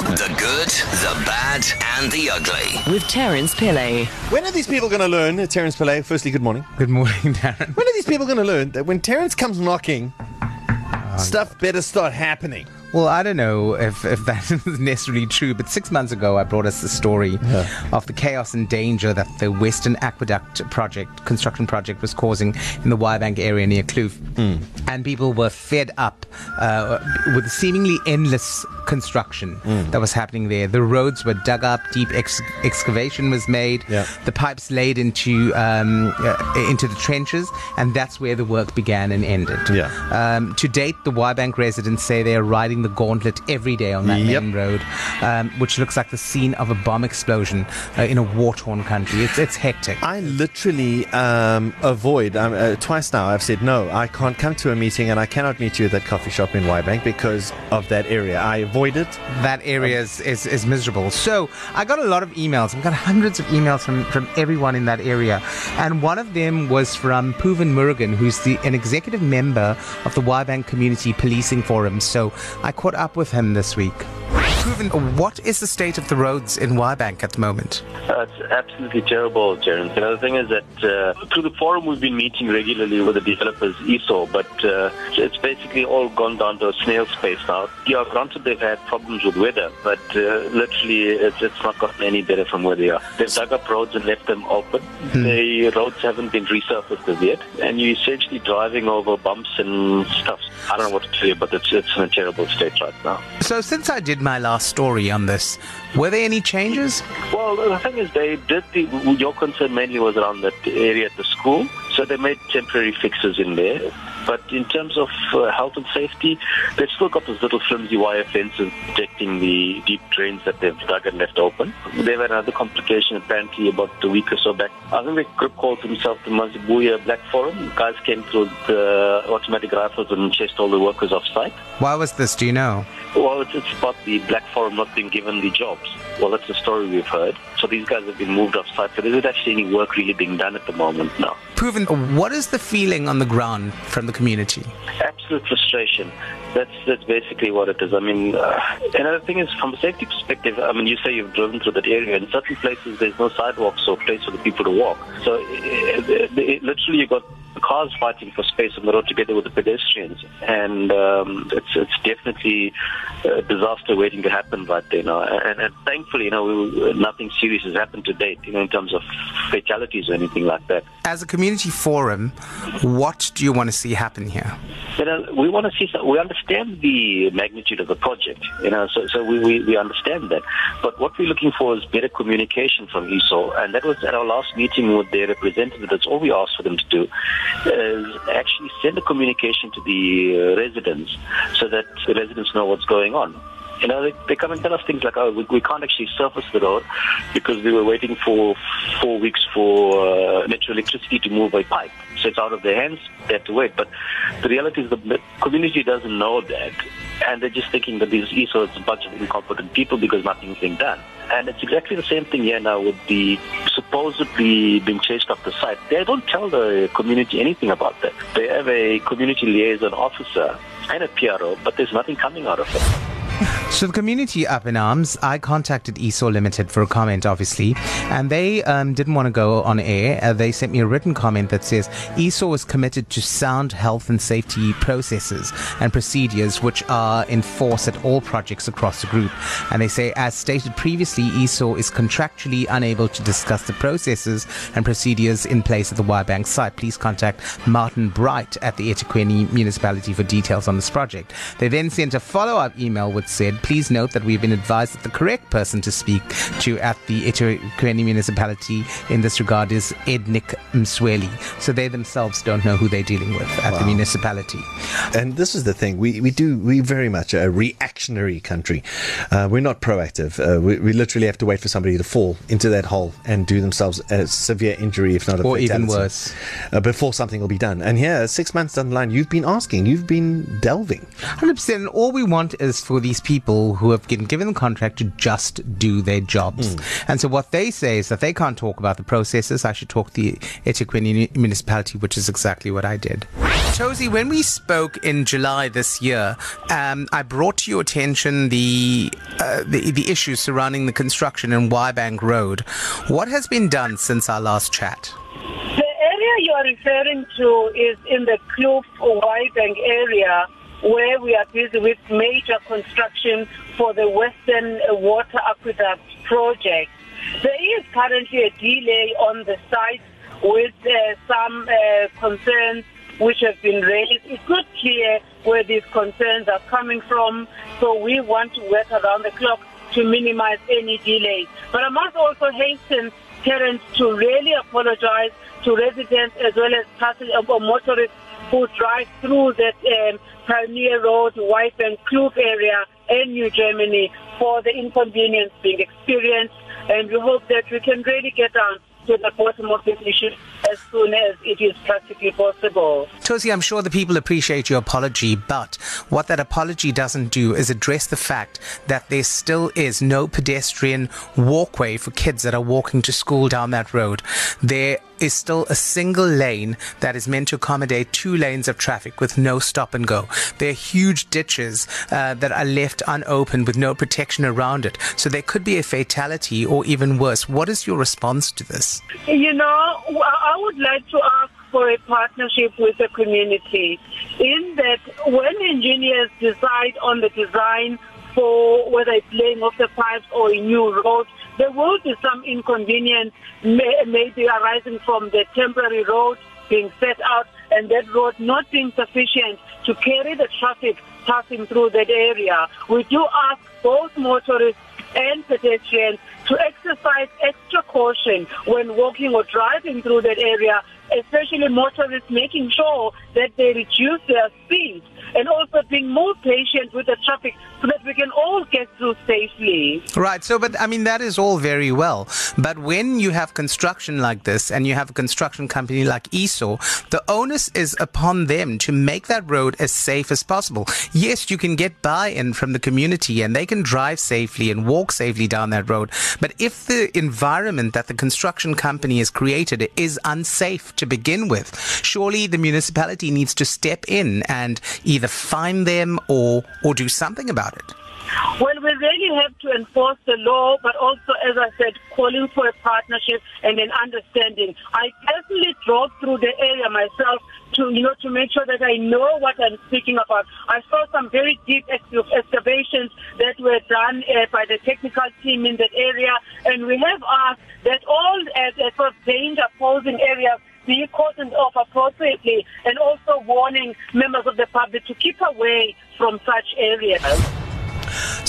The good, the bad, and the ugly. With Terence Pillay. When are these people going to learn, uh, Terence Pillay? Firstly, good morning. Good morning, Darren. When are these people going to learn that when Terence comes knocking, stuff better start happening? Well, I don't know if, if that is necessarily true, but six months ago I brought us the story of the chaos and danger that the Western Aqueduct project, construction project, was causing in the Wyebank area near Kloof. And people were fed up uh, with seemingly endless construction that was happening there. The roads were dug up, deep ex- excavation was made, Yeah. the pipes laid into um, uh, into the trenches, and that's where the work began and ended. Yeah. Um, to date, the Wyebank residents say they are riding the gauntlet every day on that Yep. main road, um, which looks like the scene of a bomb explosion uh, in a war-torn country. It's, it's hectic. I literally um, avoid, um, uh, twice now I've said, no, I can't come to a meeting and I cannot meet you at that coffee shop in Wyebank because of that area. I avoid it. That area um, is, is, is miserable. So I got a lot of emails. I've got hundreds of emails from, from everyone in that area. And one of them was from Puvan Murugan, who's the, an executive member of the Wyebank Community Policing Forum. So I caught up with him this week. What is the state of the roads in Wyebank at the moment? Uh, it's absolutely terrible, Terence. You know, the thing is that uh, through the forum we've been meeting regularly with the developers, ESO, but uh, it's basically all gone down to a snail's pace now. Yeah, granted they've had problems with weather, but uh, literally it's, it's not gotten any better from where they are. They've dug up roads and left them open. The roads haven't been resurfaced as yet, and you're essentially driving over bumps and stuff. I don't know what to tell you, but it's, it's in a terrible state right now. So since I did my last story on this, were there any changes? Well, the thing is, they did the. Your concern mainly was around that area at the school, so they made temporary fixes in there. But in terms of uh, health and safety, they've still got those little flimsy wire fences protecting the deep drains that they've dug and left open. They've had another complication apparently about a week or so back. I think the group called themselves the Mazibuya Black Forum. Guys came through the automatic rifles and chased all the workers off site. Why was this? Do you know? Well, it's, it's about the Black Forum not being given the jobs. Well, that's the story we've heard. So these guys have been moved off site. So there isn't actually any work really being done at the moment now. Puvan, what is the feeling on the ground from the community? Absolute frustration. That's that's basically what it is. I mean, uh, another thing is from a safety perspective. I mean, you say you've driven through that area. In certain places, there's no sidewalks or place for the people to walk. So uh, uh, literally, you've got cars fighting for space on the road together with the pedestrians, and um, it's it's definitely a disaster waiting to happen right there know, And, and thankfully, you know, we, nothing serious has happened to date. You know, in terms of fatalities or anything like that. As a community forum, what do you want to see happen here? You know, we want to see. We understand the magnitude of the project. You know, so so we, we, we understand that. But what we're looking for is better communication from ESOL, and that was at our last meeting with their representative. That's all we asked for them to do, is actually send a communication to the residents so that the residents know what's going on. You know, they, they come and tell us things like, oh, we, we can't actually surface the road because we were waiting for four weeks for uh, metro electricity to move a pipe. So it's out of their hands. They have to wait. But the reality is the the community doesn't know that. And they're just thinking that these ESO is a bunch of incompetent people because nothing's being done. And it's exactly the same thing here now with the supposedly being chased off the site. They don't tell the community anything about that. They have a community liaison officer and a PRO, but there's nothing coming out of it. So the community up in arms. I contacted ESO Limited for a comment, obviously, and they um, didn't want to go on air. Uh, they sent me a written comment that says ESO is committed to sound health and safety processes and procedures which are in force at all projects across the group. And they say, as stated previously, ESO is contractually unable to discuss the processes and procedures in place at the Wyebank site. Please contact Martin Bright at the eThekwini municipality for details on this project. They then sent a follow-up email which said, please note that we've been advised that the correct person to speak to at the eThekwini municipality in this regard is Ednick Msweli. So they themselves don't know who they're dealing with at the municipality. And this is the thing we, we do we very much a reactionary country. Uh, we're not proactive. Uh, we, we literally have to wait for somebody to fall into that hole and do themselves a severe injury, if not a Or even worse. uh, before something will be done. And here, six months down the line, you've been asking, you've been delving. 100%. And all we want is for these people who have been given the contract to just do their jobs. And so what they say is that they can't talk about the processes. I should talk to the eThekwini municipality, which is exactly what I did. Tozy, when we spoke in July this year, um, I brought to your attention the uh, the, the issues surrounding the construction in Wyebank Road. What has been done since our last chat? The area you are referring to is in the Kloof Wyebank area where we are busy with major construction for the Western Water Aqueduct project. There is currently a delay on the site with uh, some uh, concerns which have been raised. It's not clear where these concerns are coming from, so we want to work around the clock to minimize any delays. But I must also hasten parents to really apologize to residents as well as passengers or motorists who drive through that um, Pioneer Road, White and Kloof area in New Germany for the inconvenience being experienced. And we hope that we can really get down to the bottom of this issue as soon as it is practically possible. Tosi, I'm sure the people appreciate your apology, but what that apology doesn't do is address the fact that there still is no pedestrian walkway for kids that are walking to school down that road. There is still a single lane that is meant to accommodate two lanes of traffic with no stop and go. There are huge ditches uh, that are left unopened with no protection around it. So there could be a fatality or even worse. What is your response to this? You know, I would like to ask for a partnership with the community in that when engineers decide on the design for whether it's laying off the pipes or a new road, there will be some inconvenience may, maybe arising from the temporary road being set out and that road not being sufficient to carry the traffic passing through that area. We do ask both motorists and pedestrians to exercise extra caution when walking or driving through that area, especially motorists making sure that they reduce their speed and also being more patient with the traffic so that we can all get through safely. Right. So, but I mean, that is all very well. But when you have construction like this and you have a construction company like ESO, the onus is upon them to make that road as safe as possible. Yes, you can get buy in from the community and they can drive safely and walk safely down that road. But if the environment that the construction company has created is unsafe to begin with, surely the municipality needs to step in and either fine them or, or do something about it. Well, we really have to enforce the law, but also, as I said, calling for a partnership and an understanding. I personally drove through the area myself to, you know, to make sure that I know what I'm speaking about. I saw some very deep excavations that were done uh, by the technical team in that area, and we have asked that all uh, sort of danger posing areas be cordoned off appropriately and also warning members of the public to keep away from such areas.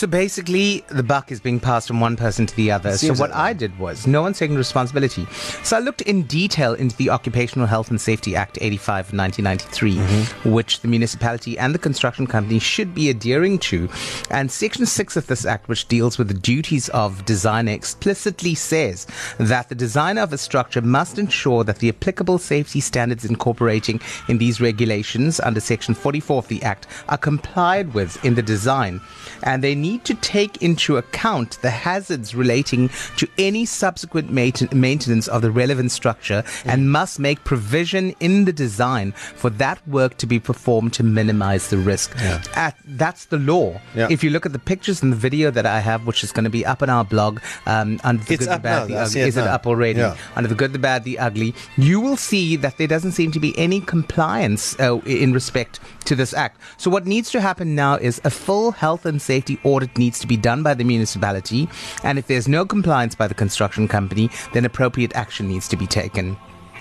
So basically, the buck is being passed from one person to the other. Seems so what. I did was, no one's taking responsibility. So I looked in detail into the Occupational Health and Safety Act 85 of 1993, Mm-hmm. which the municipality and the construction company should be adhering to. And Section 6 of this act, which deals with the duties of designer, explicitly says that the designer of a structure must ensure that the applicable safety standards incorporating in these regulations under Section 44 of the Act are complied with in the design and they need to take into account the hazards relating to any subsequent maintenance of the relevant structure and must make provision in the design for that work to be performed to minimize the risk. Yeah. At, that's the law. Yeah. If you look at the pictures and the video that I have, which is going to be up on our blog, um, under the It's good, the bad, now. the ugly, it is it up already? Yeah. Under the good, the bad, the ugly, you will see that there doesn't seem to be any compliance uh, in respect to this act. So what needs to happen now is a full health and safety audit needs to be done by the municipality, and if there's no compliance by the construction company, then appropriate action needs to be taken.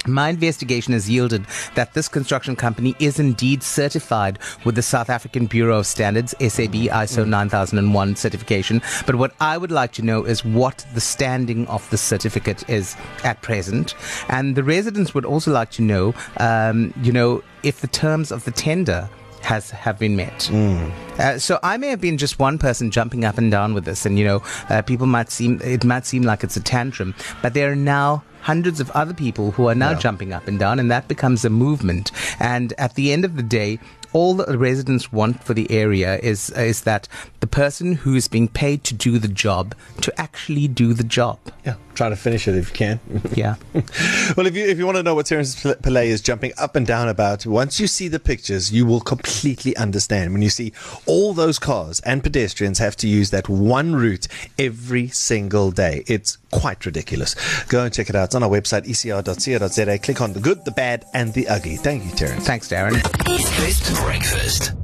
My investigation has yielded that this construction company is indeed certified with the South African Bureau of Standards, SAB ISO 9001 certification. But what I would like to know is what the standing of the certificate is at present. And the residents would also like to know, um, you know, if the terms of the tender has have been met. Uh, so I may have been just one person jumping up and down with this, and you know, uh, people might seem it might seem like it's a tantrum, but there are now hundreds of other people who are now Yeah. jumping up and down, and that becomes a movement. And at the end of the day, all the residents want for the area is is that the person who is being paid to do the job to actually do the job. Yeah, try to finish it if you can. Yeah. well, if you if you want to know what Terence Pillay is jumping up and down about, once you see the pictures, you will completely understand. When you see all those cars and pedestrians have to use that one route every single day, it's quite ridiculous. Go and check it out. It's on our website, ecr.co.za. Click on the good, the bad, and the ugly. Thank you, Terence. Thanks, Darren. Breakfast.